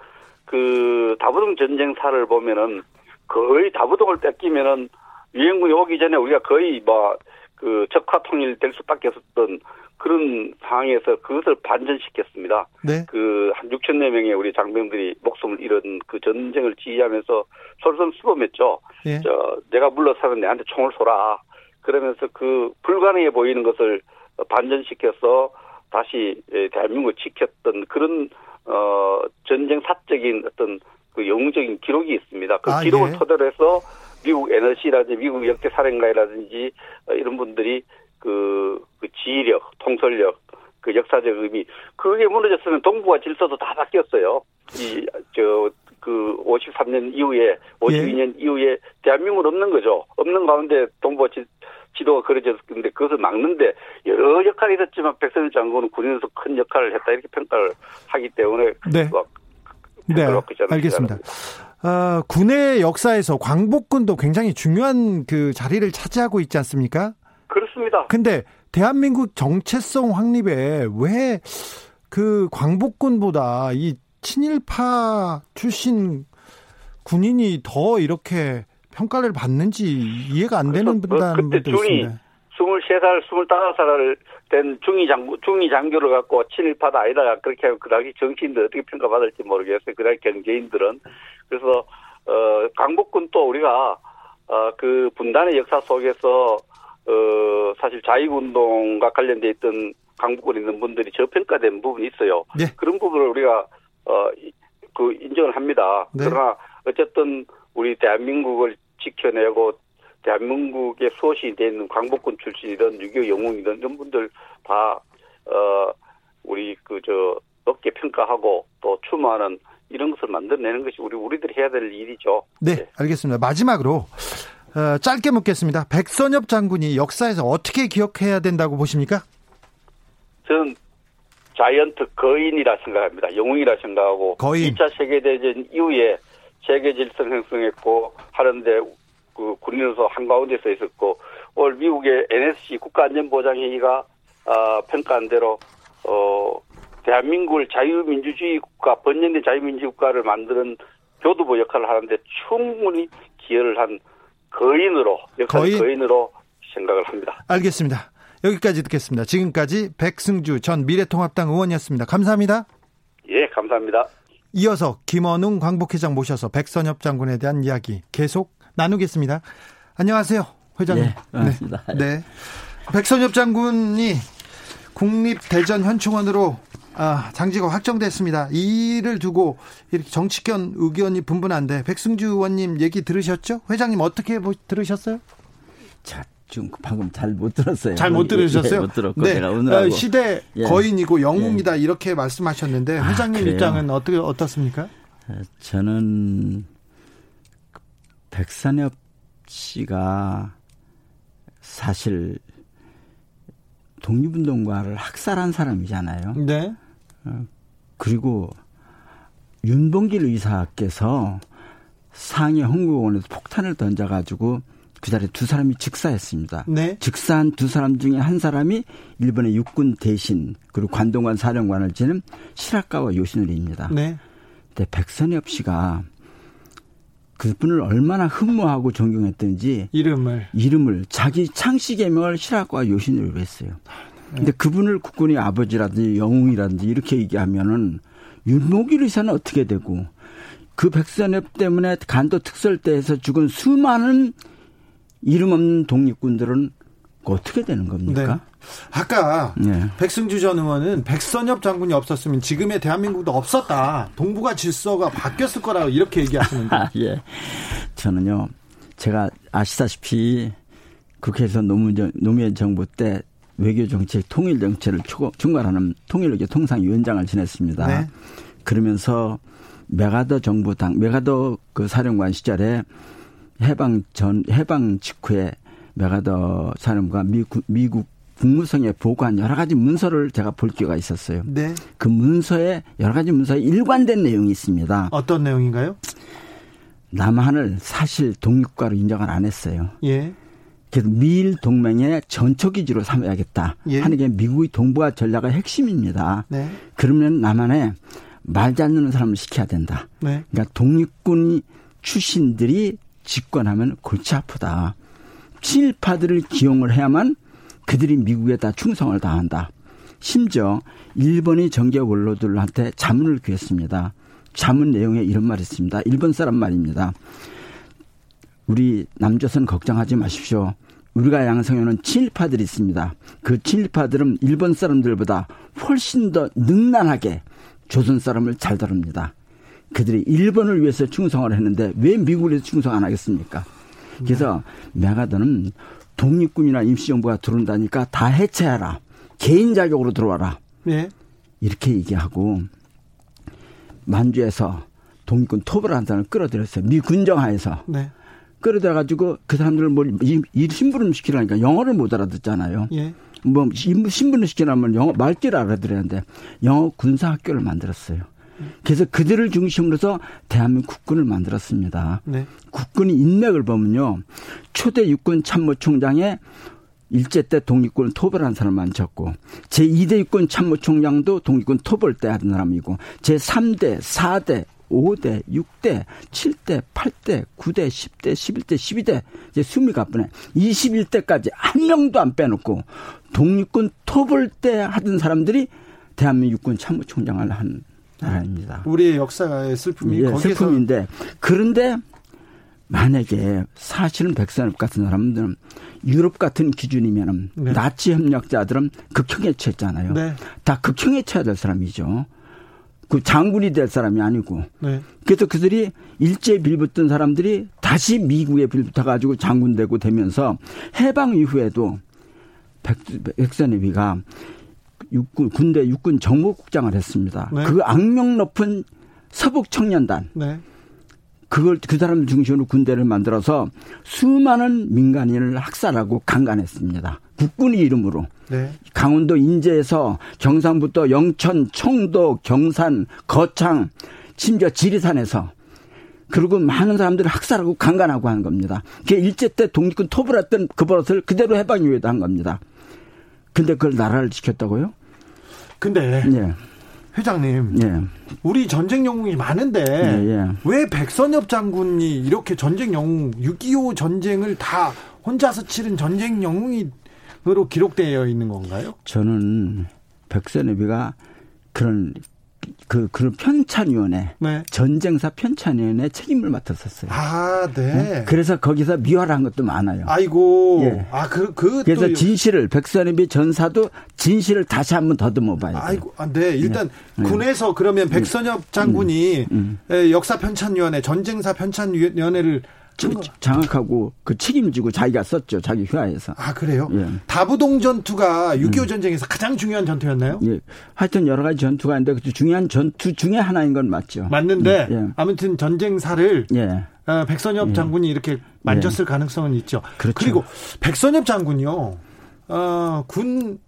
그 다부동 전쟁사를 보면은 거의 다부동을 뺏기면은 유엔군이 오기 전에 우리가 거의 뭐 그 적화 통일 될 수밖에 없었던 그런 상황에서 그것을 반전시켰습니다. 네. 그한 6천여 명의 우리 장병들이 목숨을 잃은 그 전쟁을 지휘하면서 솔선수범했죠. 네. 저 내가 물러서면 내한테 총을 쏘라. 그러면서 그 불가능해 보이는 것을 반전시켜서 다시 대한민국을 지켰던 그런 어 전쟁 사적인 어떤 그 영웅적인 기록이 있습니다. 그 아, 기록을 예. 토대로 해서 미국 NRC라든지 미국 역대 사령가라든지 이런 분들이 그, 그 지휘력, 통솔력, 그 역사적 의미, 그게 무너졌으면 동북아 질서도 다 바뀌었어요. 이, 저, 그 53년 이후에, 52년 예. 이후에 대한민국은 없는 거죠. 없는 가운데 동북아 지, 지도가 그려졌는데 그것을 막는데 여러 역할이 있었지만 백선일 장군은 군인에서 큰 역할을 했다 이렇게 평가를 하기 때문에 네. 네, 알겠습니다. 어, 군의 역사에서 광복군도 굉장히 중요한 그 자리를 차지하고 있지 않습니까? 그렇습니다. 근데 대한민국 정체성 확립에 왜 그 광복군보다 이 친일파 출신 군인이 더 이렇게 평가를 받는지 이해가 안 되는 분단 분도 있습니다. 23살, 25살 된 중위 장교, 중위 장교를 갖고 친일파다 아니다. 그렇게 하고 그다기 정치인들 어떻게 평가받을지 모르겠어요. 그다기 경제인들은. 그래서, 어, 강복군 또 우리가, 어, 그 분단의 역사 속에서 어, 사실 자유운동과 관련돼 있던 강북군에 있는 분들이 저평가된 부분이 있어요. 네. 그런 부분을 우리가, 어, 그 인정을 합니다. 네. 그러나 어쨌든 우리 대한민국을 지켜내고 대한민국의 수호신이 되는 광복군 출신이든 6.25 영웅이든 이런 분들 다, 어, 우리 그, 저, 높게 평가하고 또 추모하는 이런 것을 만들어내는 것이 우리, 우리들이 해야 될 일이죠. 네, 네. 알겠습니다. 마지막으로 어, 짧게 묻겠습니다. 백선엽 장군이 역사에서 어떻게 기억해야 된다고 보십니까? 저는 자이언트 거인이라 생각합니다. 영웅이라 생각하고 거인. 2차 세계대전 이후에 세계 질서 형성했고 하는데 그 군인으로서 한가운데 서 있었고 오늘 미국의 NSC 국가안전보장회의가 어, 평가한 대로 어, 대한민국을 자유민주주의 국가 번영된 자유민주주의 국가를 만드는 교두보 역할을 하는데 충분히 기여를 한 거인으로 역할 거인. 거인으로 생각을 합니다. 알겠습니다. 여기까지 듣겠습니다. 지금까지 백승주 전 미래통합당 의원이었습니다. 감사합니다. 예, 감사합니다. 이어서 김원웅 광복회장 모셔서 백선엽 장군에 대한 이야기 계속 나누겠습니다. 안녕하세요, 회장님. 네, 반갑습니다. 네. 네. 백선엽 장군이 국립대전 현충원으로 아, 장지가 확정됐습니다. 이 일을 두고 이렇게 정치권 의견이 분분한데 백승주 의원님 얘기 들으셨죠? 회장님 어떻게 들으셨어요? 자, 지금 방금 잘 못 들었어요. 잘 못 들으셨어요? 못 들었고 네. 제가 오늘 어, 시대 예. 거인이고 영웅이다 예. 이렇게 말씀하셨는데 아, 회장님 아, 입장은 어떻게 어떻습니까? 어, 저는 백선엽 씨가 사실 독립운동가를 학살한 사람이잖아요. 네. 그리고 윤봉길 의사께서 상해 홍구공원에서 폭탄을 던져가지고 그 자리에 두 사람이 즉사했습니다. 네. 즉사한 두 사람 중에 한 사람이 일본의 육군 대신 그리고 관동관 사령관을 지낸 시라카와 요시노리입니다. 네. 근데 백선엽 씨가 그분을 얼마나 흠모하고 존경했던지 이름을 이름을 자기 창씨 개명을 시라카와 요시노리로 했어요. 근데 그분을 국군의 아버지라든지 영웅이라든지 이렇게 얘기하면은 윤목일 의사는 어떻게 되고 그 백선엽 때문에 간도 특설대에서 죽은 수많은 이름 없는 독립군들은 그 어떻게 되는 겁니까? 네. 아까 네. 백승주 전 의원은 백선엽 장군이 없었으면 지금의 대한민국도 없었다. 동북아 질서가 바뀌었을 거라고 이렇게 얘기하시는데. 아, 예. 저는요. 제가 아시다시피 국회에서 노무현, 노무현 정부 때 외교 정책 통일 정책을 총괄하는 통일외교 통상위원장을 지냈습니다. 네. 그러면서 메가더 정부 당 메가더 그 사령관 시절에 해방 전 해방 직후에 메가더 사령관 미국 미국 국무성에 보고한 여러 가지 문서를 제가 볼 기회가 있었어요. 네. 그 문서에 여러 가지 문서에 일관된 내용이 있습니다. 어떤 내용인가요? 남한을 사실 독립국가로 인정을 안 했어요. 예. 그래서 미일 동맹의 전초기지로 삼아야겠다 예. 하는 게 미국의 동북아 전략의 핵심입니다. 네. 그러면 남한에 말지 않는 사람을 시켜야 된다. 네. 그러니까 독립군 출신들이 집권하면 골치 아프다. 친일파들을 기용을 해야만 그들이 미국에 다 충성을 다한다. 심지어 일본의 정계 원로들한테 자문을 구했습니다. 자문 내용에 이런 말이 있습니다. 일본 사람 말입니다. 우리 남조선 걱정하지 마십시오. 우리가 양성해놓은 친일파들이 있습니다. 그 친일파들은 일본 사람들보다 훨씬 더 능란하게 조선 사람을 잘 다룹니다. 그들이 일본을 위해서 충성을 했는데 왜 미국을 위해서 충성 안 하겠습니까? 그래서 메가더는 독립군이나 임시정부가 들어온다니까 다 해체하라. 개인 자격으로 들어와라. 네. 이렇게 얘기하고 만주에서 독립군 토벌 한 사람을 끌어들였어요. 미 군정하에서. 네. 끌어들여가지고 그 사람들을 뭘, 이, 신분을 시키라니까 영어를 못 알아듣잖아요. 예. 뭐, 신분을 시키려면 영어, 말귀를 알아들어야 하는데 영어 군사학교를 만들었어요. 그래서 그들을 중심으로서 대한민국 국군을 만들었습니다. 네. 국군의 인맥을 보면요. 초대 육군 참모총장의 일제 때 독립군 토벌한 사람 많쳤고 제2대 육군 참모총장도 독립군 토벌 때 하던 사람이고 제3대, 4대, 5대, 6대, 7대, 8대, 9대, 10대, 11대, 12대 이제 숨이 가쁘네. 21대까지 한 명도 안 빼놓고 독립군 토벌 때 하던 사람들이 대한민국 육군 참모총장을 한 나라입니다. 우리의 역사의 슬픔이 예, 슬픔인데 그런데 만약에 사실은 백선엽 같은 사람들은 유럽 같은 기준이면은 네. 나치 협력자들은 극형에 처했잖아요. 네. 다 극형에 처해야 될 사람이죠. 그 장군이 될 사람이 아니고. 네. 그래서 그들이 일제 빌붙던 사람들이 다시 미국에 빌붙어 가지고 장군 되고 되면서 해방 이후에도 백, 백선엽이가 육군 군대 육군 정보국장을 했습니다. 네. 그 악명 높은 서북 청년단. 네. 그걸 그 사람들 중심으로 군대를 만들어서 수많은 민간인을 학살하고 강간했습니다. 국군의 이름으로. 네. 강원도 인제에서 경상부터 영천, 청도, 경산, 거창, 심지어 지리산에서 그리고 많은 사람들을 학살하고 강간하고 하는 겁니다. 그게 일제 때 독립군 토벌했던 그 버릇을 그대로 해방 이후에도 한 겁니다. 근데 그걸 나라를 지켰다고요? 근데 예. 회장님, 예. 우리 전쟁 영웅이 많은데 예, 예. 왜 백선엽 장군이 이렇게 전쟁 영웅 6.25 전쟁을 다 혼자서 치른 전쟁 영웅으로 기록되어 있는 건가요? 저는 백선엽이가 그런 그, 그 편찬위원회, 네. 전쟁사 편찬위원회 책임을 맡았었어요. 아, 네. 네? 그래서 거기서 미화한 것도 많아요. 아이고. 예. 아, 그, 그. 그래서 진실을, 백선엽이 전사도 진실을 다시 한번 더듬어 봐야 돼요. 아이고, 아, 네. 일단 네. 군에서 그러면 백선엽 장군이 음, 음. 역사 편찬위원회, 전쟁사 편찬위원회를 장악하고 그 책임지고 자기가 썼죠. 자기 휴하에서. 아, 그래요? 예. 다부동 전투가 6.25 음. 전쟁에서 가장 중요한 전투였나요? 예. 하여튼 여러 가지 전투가 있는데 그 중요한 전투 중에 하나인 건 맞죠. 맞는데, 음. 예. 아무튼 전쟁사를 예. 어, 백선엽 예. 장군이 이렇게 만졌을 예. 가능성은 있죠. 그렇죠. 그리고 백선엽 장군요, 어, 군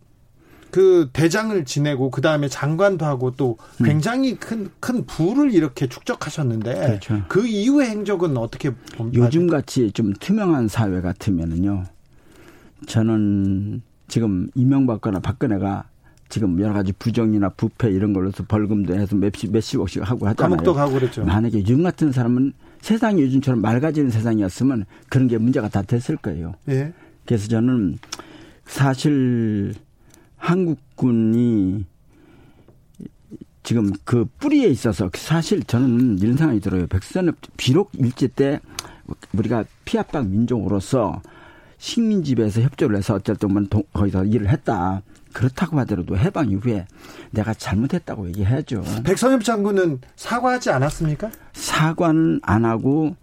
그 대장을 지내고 그 다음에 장관도 하고 또 음. 굉장히 큰큰 부를 이렇게 축적하셨는데 그렇죠. 그 이후의 행적은 어떻게 봅니까? 요즘 같이 좀 투명한 사회 같으면은요. 저는 지금 이명박거나 박근혜가 지금 여러 가지 부정이나 부패 이런 걸로서 벌금도 해서 몇십, 몇십억씩 하고 하잖아요. 감옥도 가고 그랬죠. 만약에 요즘 같은 사람은 세상이 요즘처럼 맑아지는 세상이었으면 그런 게 문제가 다 됐을 거예요. 예. 그래서 저는 사실 한국군이 지금 그 뿌리에 있어서 사실 저는 이런 생각이 들어요. 백선엽 비록 일제 때 우리가 피압박 민족으로서 식민지배에서 협조를 해서 어쨌든 거기서 일을 했다. 그렇다고 하더라도 해방 이후에 내가 잘못했다고 얘기해야죠. 백선엽 장군은 사과하지 않았습니까? 사과는 안 하고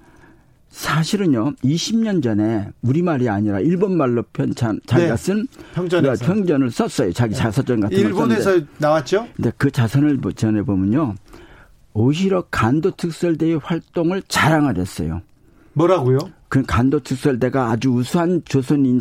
사실은요, 20년 전에 우리말이 아니라 일본말로 편찬, 자기가 네. 쓴 평전에서. 평전을 썼어요. 자기 네. 자서전 같은 걸 일본에서 나왔죠? 근데 그 자선을 전해보면요, 오히려 간도 특설대의 활동을 자랑을 했어요. 뭐라고요? 그 간도 특설대가 아주 우수한 조선인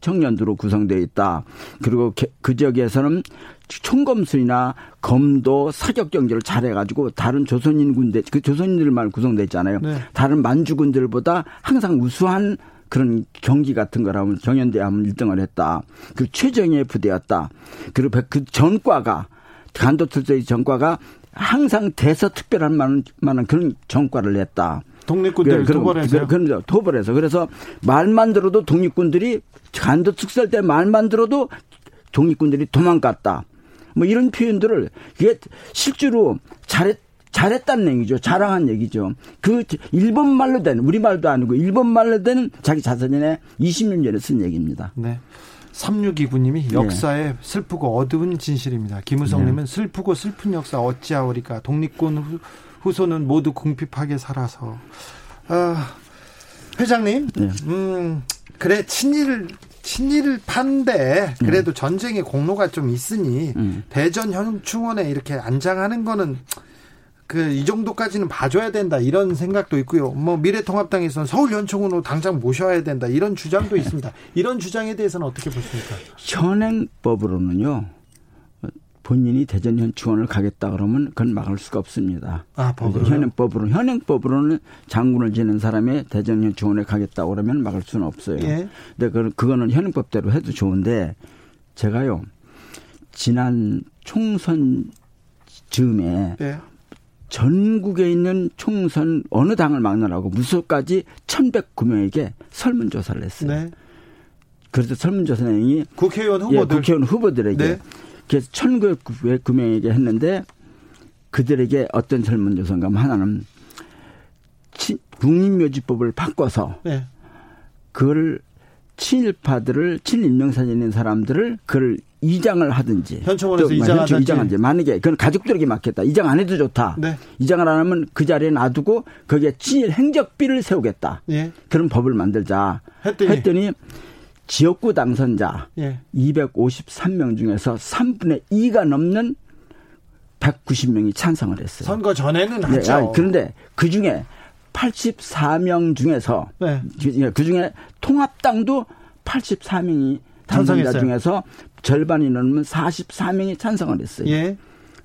청년들로 구성되어 있다. 그리고 그 지역에서는 총검술이나 검도 사격 경기를 잘해가지고 다른 조선인 군대 그 조선인들만 구성돼 있잖아요. 네. 다른 만주군들보다 항상 우수한 그런 경기 같은 거라면 정연대 하면 1등을 했다. 그 최정예 부대였다. 그리고 그 전과가 간도특전의 전과가 항상 대서 특별한 만한 그런 전과를 냈다. 독립군들 그, 도벌해서 그런 도벌해서 그래서 말만 들어도 독립군들이 간도 특설 때 말만 들어도 독립군들이 도망갔다. 뭐 이런 표현들을 이게 실제로 잘했 잘했다는 얘기죠. 자랑한 얘기죠. 그 일본 말로 된 우리 말도 아니고 일본 말로 된 자기 자서전에 20년 전에 쓴 얘기입니다. 네. 3629님이 역사의 슬프고 어두운 진실입니다. 김우성님은 네. 슬프고 슬픈 역사 어찌하오리까 독립군 후 손은 모두 궁핍하게 살아서. 아, 회장님, 네. 음, 그래, 친일, 친일 판데, 그래도 네. 전쟁의 공로가 좀 있으니, 음. 대전 현충원에 이렇게 안장하는 거는, 그, 이 정도까지는 봐줘야 된다, 이런 생각도 있고요. 뭐, 미래통합당에서는 서울 현충원으로 당장 모셔야 된다, 이런 주장도 있습니다. 이런 주장에 대해서는 어떻게 보십니까? 현행법으로는요, 본인이 대전 현충원을 가겠다 그러면 그건 막을 수가 없습니다. 아, 현행법으로 현행법으로는 장군을 지낸 사람이 대전 현충원에 가겠다 그러면 막을 수는 없어요. 예. 근데 그 그거는 현행법대로 해도 좋은데 제가요 지난 총선 즈음에 예. 전국에 있는 총선 어느 당을 막느라고 무소까지 1,109명에게 설문조사를 했어요. 네. 그래서 설문조사 내용이 국회의원 후보들 예, 국회의원 후보들에게 네. 그래서 1,900명에게 했는데 그들에게 어떤 설문조사인가 하면 하나는 국민묘지법을 바꿔서 네. 그걸 친일파들을 친일명사진 있는 사람들을 그걸 이장을 하든지 현충원에서 이장하든지. 이장하든지. 만약에 그건 가족들에게 맡겠다. 이장 안 해도 좋다. 네. 이장을 안 하면 그 자리에 놔두고 거기에 친일 행적비를 세우겠다. 예. 그런 법을 만들자. 했더니, 했더니 지역구 당선자 예. 253명 중에서 3분의 2가 넘는 190명이 찬성을 했어요. 선거 전에는 네, 하죠. 아니, 그런데 그 중에 84명 중에서 네. 그 중에 통합당도 84명이 당선자 중에서 절반이 넘는 44명이 찬성을 했어요. 예.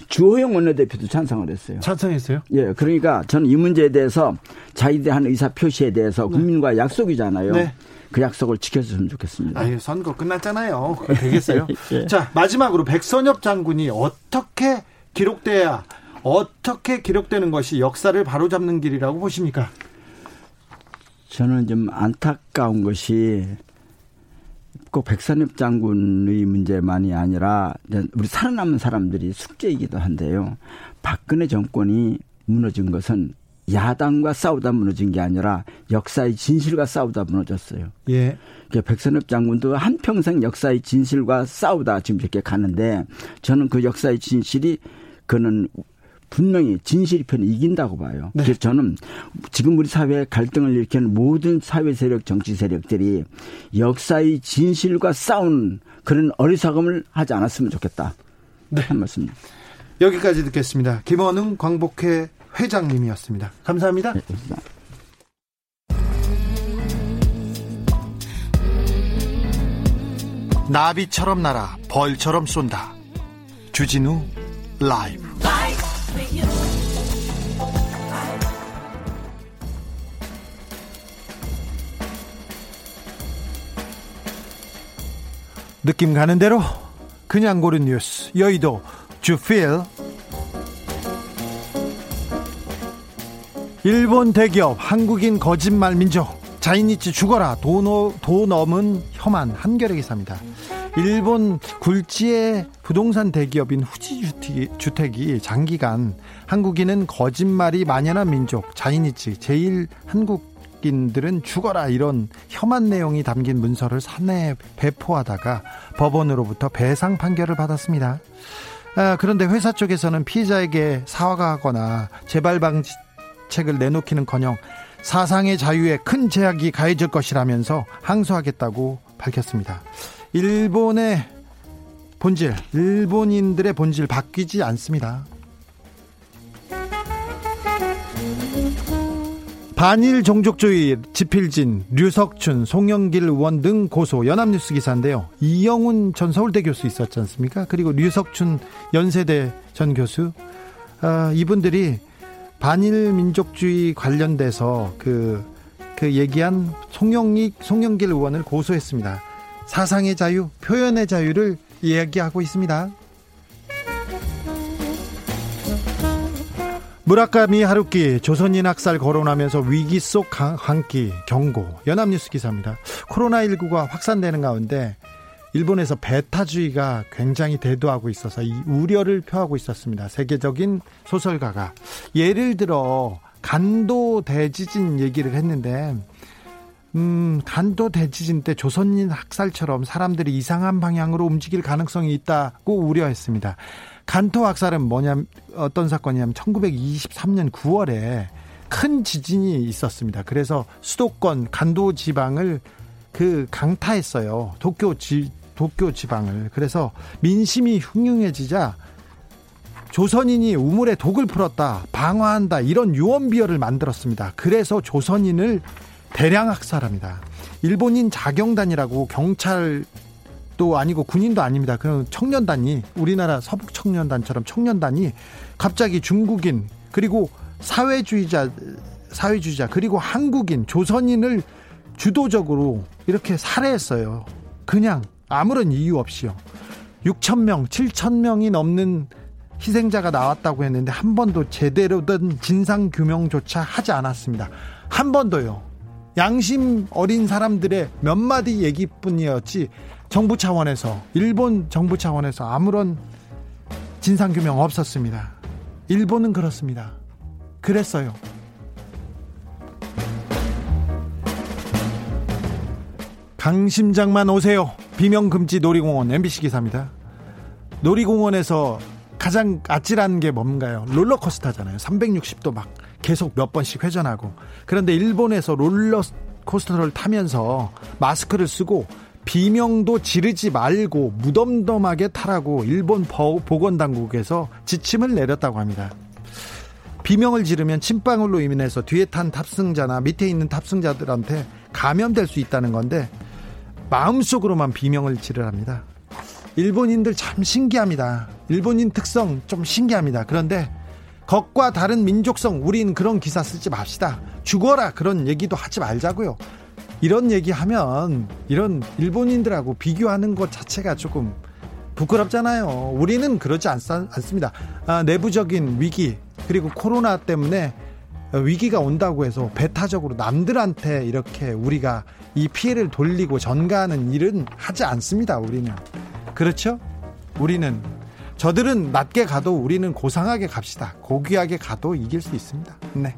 주호영 원내대표도 찬성을 했어요. 찬성했어요? 예. 그러니까 저는 이 문제에 대해서 자기들 한 의사 표시에 대해서 네. 국민과 약속이잖아요. 네. 그 약속을 지켜줬으면 좋겠습니다. 아유, 선거 끝났잖아요. 되겠어요. 예. 자, 마지막으로 백선엽 장군이 어떻게 기록돼야 어떻게 기록되는 것이 역사를 바로잡는 길이라고 보십니까? 저는 좀 안타까운 것이 꼭 백선엽 장군의 문제만이 아니라 우리 살아남은 사람들이 숙제이기도 한데요. 박근혜 정권이 무너진 것은 야당과 싸우다 무너진 게 아니라 역사의 진실과 싸우다 무너졌어요. 예. 그러니까 백선엽 장군도 한평생 역사의 진실과 싸우다 지금 이렇게 가는데 저는 그 역사의 진실이 그는 분명히 진실이 편이 이긴다고 봐요. 네. 그래서 저는 지금 우리 사회에 갈등을 일으키는 모든 사회 세력, 정치 세력들이 역사의 진실과 싸우는 그런 어리석음을 하지 않았으면 좋겠다. 네. 한 말씀. 여기까지 듣겠습니다. 김원웅 광복회 회장님이었습니다. 감사합니다. 네, 감사합니다. 나비처럼 날아 벌처럼 쏜다. 주진우 라이브. 느낌 가는 대로 그냥 고른 뉴스. 여의도 주필. 일본 대기업 한국인 거짓말 민족. 자이니치 죽어라. 돈, 돈 넘은 혐한 한겨레 기사입니다. 일본 굴지의 부동산 대기업인 후지 주택이 장기간 한국인은 거짓말이 만연한 민족 자이니치 제일 한국 민족인들은 죽어라 이런 혐한 내용이 담긴 문서를 사내에 배포하다가 법원으로부터 배상 판결을 받았습니다. 아, 그런데 회사 쪽에서는 피해자에게 사과하거나 재발 방책을 내놓기는커녕 사상의 자유에 큰 제약이 가해질 것이라면서 항소하겠다고 밝혔습니다. 일본의 본질, 일본인들의 본질 바뀌지 않습니다. 반일 종족주의 지필진, 류석춘, 송영길 의원 등 고소 연합뉴스 기사인데요. 이영훈 전 서울대 교수 있었지 않습니까? 그리고 류석춘 연세대 전 교수 아, 이분들이 반일 민족주의 관련돼서 그, 그 얘기한 송영익, 송영길 의원을 고소했습니다. 사상의 자유, 표현의 자유를 이야기하고 있습니다. 무라카미 하루키 조선인 학살 거론하면서 위기 속 한끼 경고 연합뉴스 기사입니다. 코로나19가 확산되는 가운데 일본에서 베타주의가 굉장히 대두하고 있어서 이 우려를 표하고 있었습니다. 세계적인 소설가가 예를 들어 간도 대지진 얘기를 했는데 음, 간도 대지진 때 조선인 학살처럼 사람들이 이상한 방향으로 움직일 가능성이 있다고 우려했습니다. 간토 학살은 뭐냐 어떤 사건이냐면 1923년 9월에 큰 지진이 있었습니다. 그래서 수도권 간도 지방을 그 강타했어요. 도쿄 지 도쿄 지방을. 그래서 민심이 흉흉해지자 조선인이 우물에 독을 풀었다, 방어한다 이런 유언비어를 만들었습니다. 그래서 조선인을 대량 학살합니다. 일본인 자경단이라고 경찰 또 아니고 군인도 아닙니다. 그런 청년단이 우리나라 서북 청년단처럼 청년단이 갑자기 중국인 그리고 사회주의자 사회주의자 그리고 한국인 조선인을 주도적으로 이렇게 살해했어요. 그냥 아무런 이유 없이요. 6천 명, 7천 명이 넘는 희생자가 나왔다고 했는데 한 번도 제대로 된 진상 규명조차 하지 않았습니다. 한 번도요. 양심 어린 사람들의 몇 마디 얘기뿐이었지 정부 차원에서 일본 정부 차원에서 아무런 진상 규명 없었습니다. 일본은 그렇습니다. 그랬어요. 강심장만 오세요. 비명 금지 놀이공원 MBC 기사입니다. 놀이공원에서 가장 아찔한 게 뭔가요? 롤러코스터잖아요. 360도 막 계속 몇 번씩 회전하고. 그런데 일본에서 롤러코스터를 타면서 마스크를 쓰고 비명도 지르지 말고 무덤덤하게 타라고 일본 보건당국에서 지침을 내렸다고 합니다. 비명을 지르면 침방울로 인해서 뒤에 탄 탑승자나 밑에 있는 탑승자들한테 감염될 수 있다는 건데 마음속으로만 비명을 지르랍니다. 일본인들 참 신기합니다. 일본인 특성 좀 신기합니다. 그런데 것과 다른 민족성 우린 그런 기사 쓰지 맙시다. 죽어라 그런 얘기도 하지 말자고요. 이런 얘기하면 이런 일본인들하고 비교하는 것 자체가 조금 부끄럽잖아요. 우리는 그러지 않, 습니다 아, 내부적인 위기 그리고 코로나 때문에 위기가 온다고 해서 배타적으로 남들한테 이렇게 우리가 이 피해를 돌리고 전가하는 일은 하지 않습니다. 우리는 그렇죠? 우리는 저들은 낮게 가도 우리는 고상하게 갑시다. 고귀하게 가도 이길 수 있습니다. 네.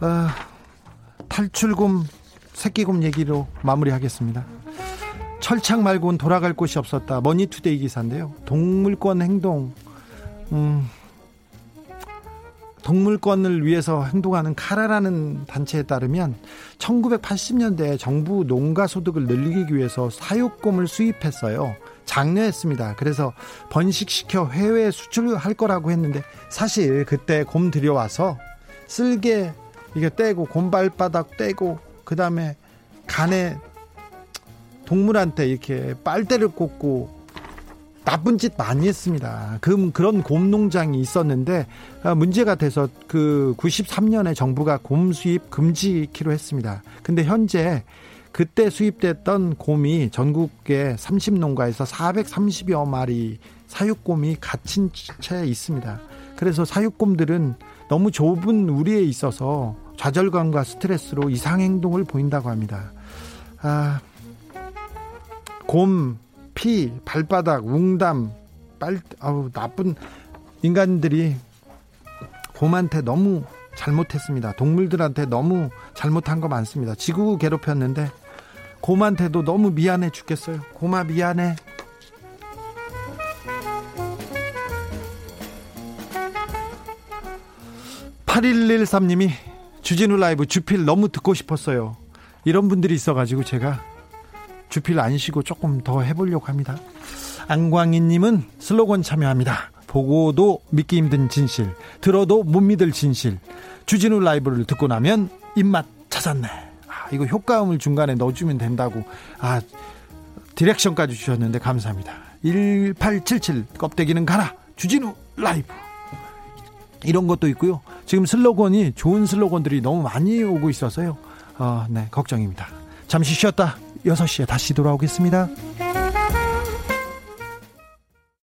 아, 탈출금 새끼금 얘기로 마무리하겠습니다. 철창 말고는 돌아갈 곳이 없었다. 머니투데이 기사인데요. 동물권 행동, 음, 동물권을 위해서 행동하는 카라라는 단체에 따르면 1980년대 정부 농가 소득을 늘리기 위해서 사육곰을 수입했어요. 장려했습니다. 그래서 번식시켜 해외에 수출할 거라고 했는데 사실 그때 곰 들여와서 쓸개 이게 떼고 곰발바닥 떼고 그 다음에 간에 동물한테 이렇게 빨대를 꽂고 나쁜 짓 많이 했습니다. 그, 그런 곰 농장이 있었는데 아, 문제가 돼서 그 93년에 정부가 곰 수입 금지키로 했습니다. 근데 현재 그때 수입됐던 곰이 전국의 30농가에서 430여 마리 사육곰이 갇힌 채 있습니다. 그래서 사육곰들은 너무 좁은 우리에 있어서 좌절감과 스트레스로 이상 행동을 보인다고 합니다. 아, 곰, 피, 발바닥, 웅담, 빨, 아우 나쁜 인간들이 곰한테 너무 잘못했습니다. 동물들한테 너무 잘못한 거 많습니다. 지구 괴롭혔는데 곰한테도 너무 미안해 죽겠어요. 고마 미안해. 8113님이 주진우 라이브 주필 너무 듣고 싶었어요. 이런 분들이 있어가지고 제가 주필 안 쉬고 조금 더 해보려고 합니다. 안광희님은 슬로건 참여합니다. 보고도 믿기 힘든 진실, 들어도 못 믿을 진실. 주진우 라이브를 듣고 나면 입맛 찾았네. 아, 이거 효과음을 중간에 넣어주면 된다고. 아, 디렉션까지 주셨는데 감사합니다. 1877 껍데기는 가라. 주진우 라이브. 이런 것도 있고요. 지금 슬로건이 좋은 슬로건들이 너무 많이 오고 있어서요. 어, 네, 걱정입니다. 잠시 쉬었다 6시에 다시 돌아오겠습니다.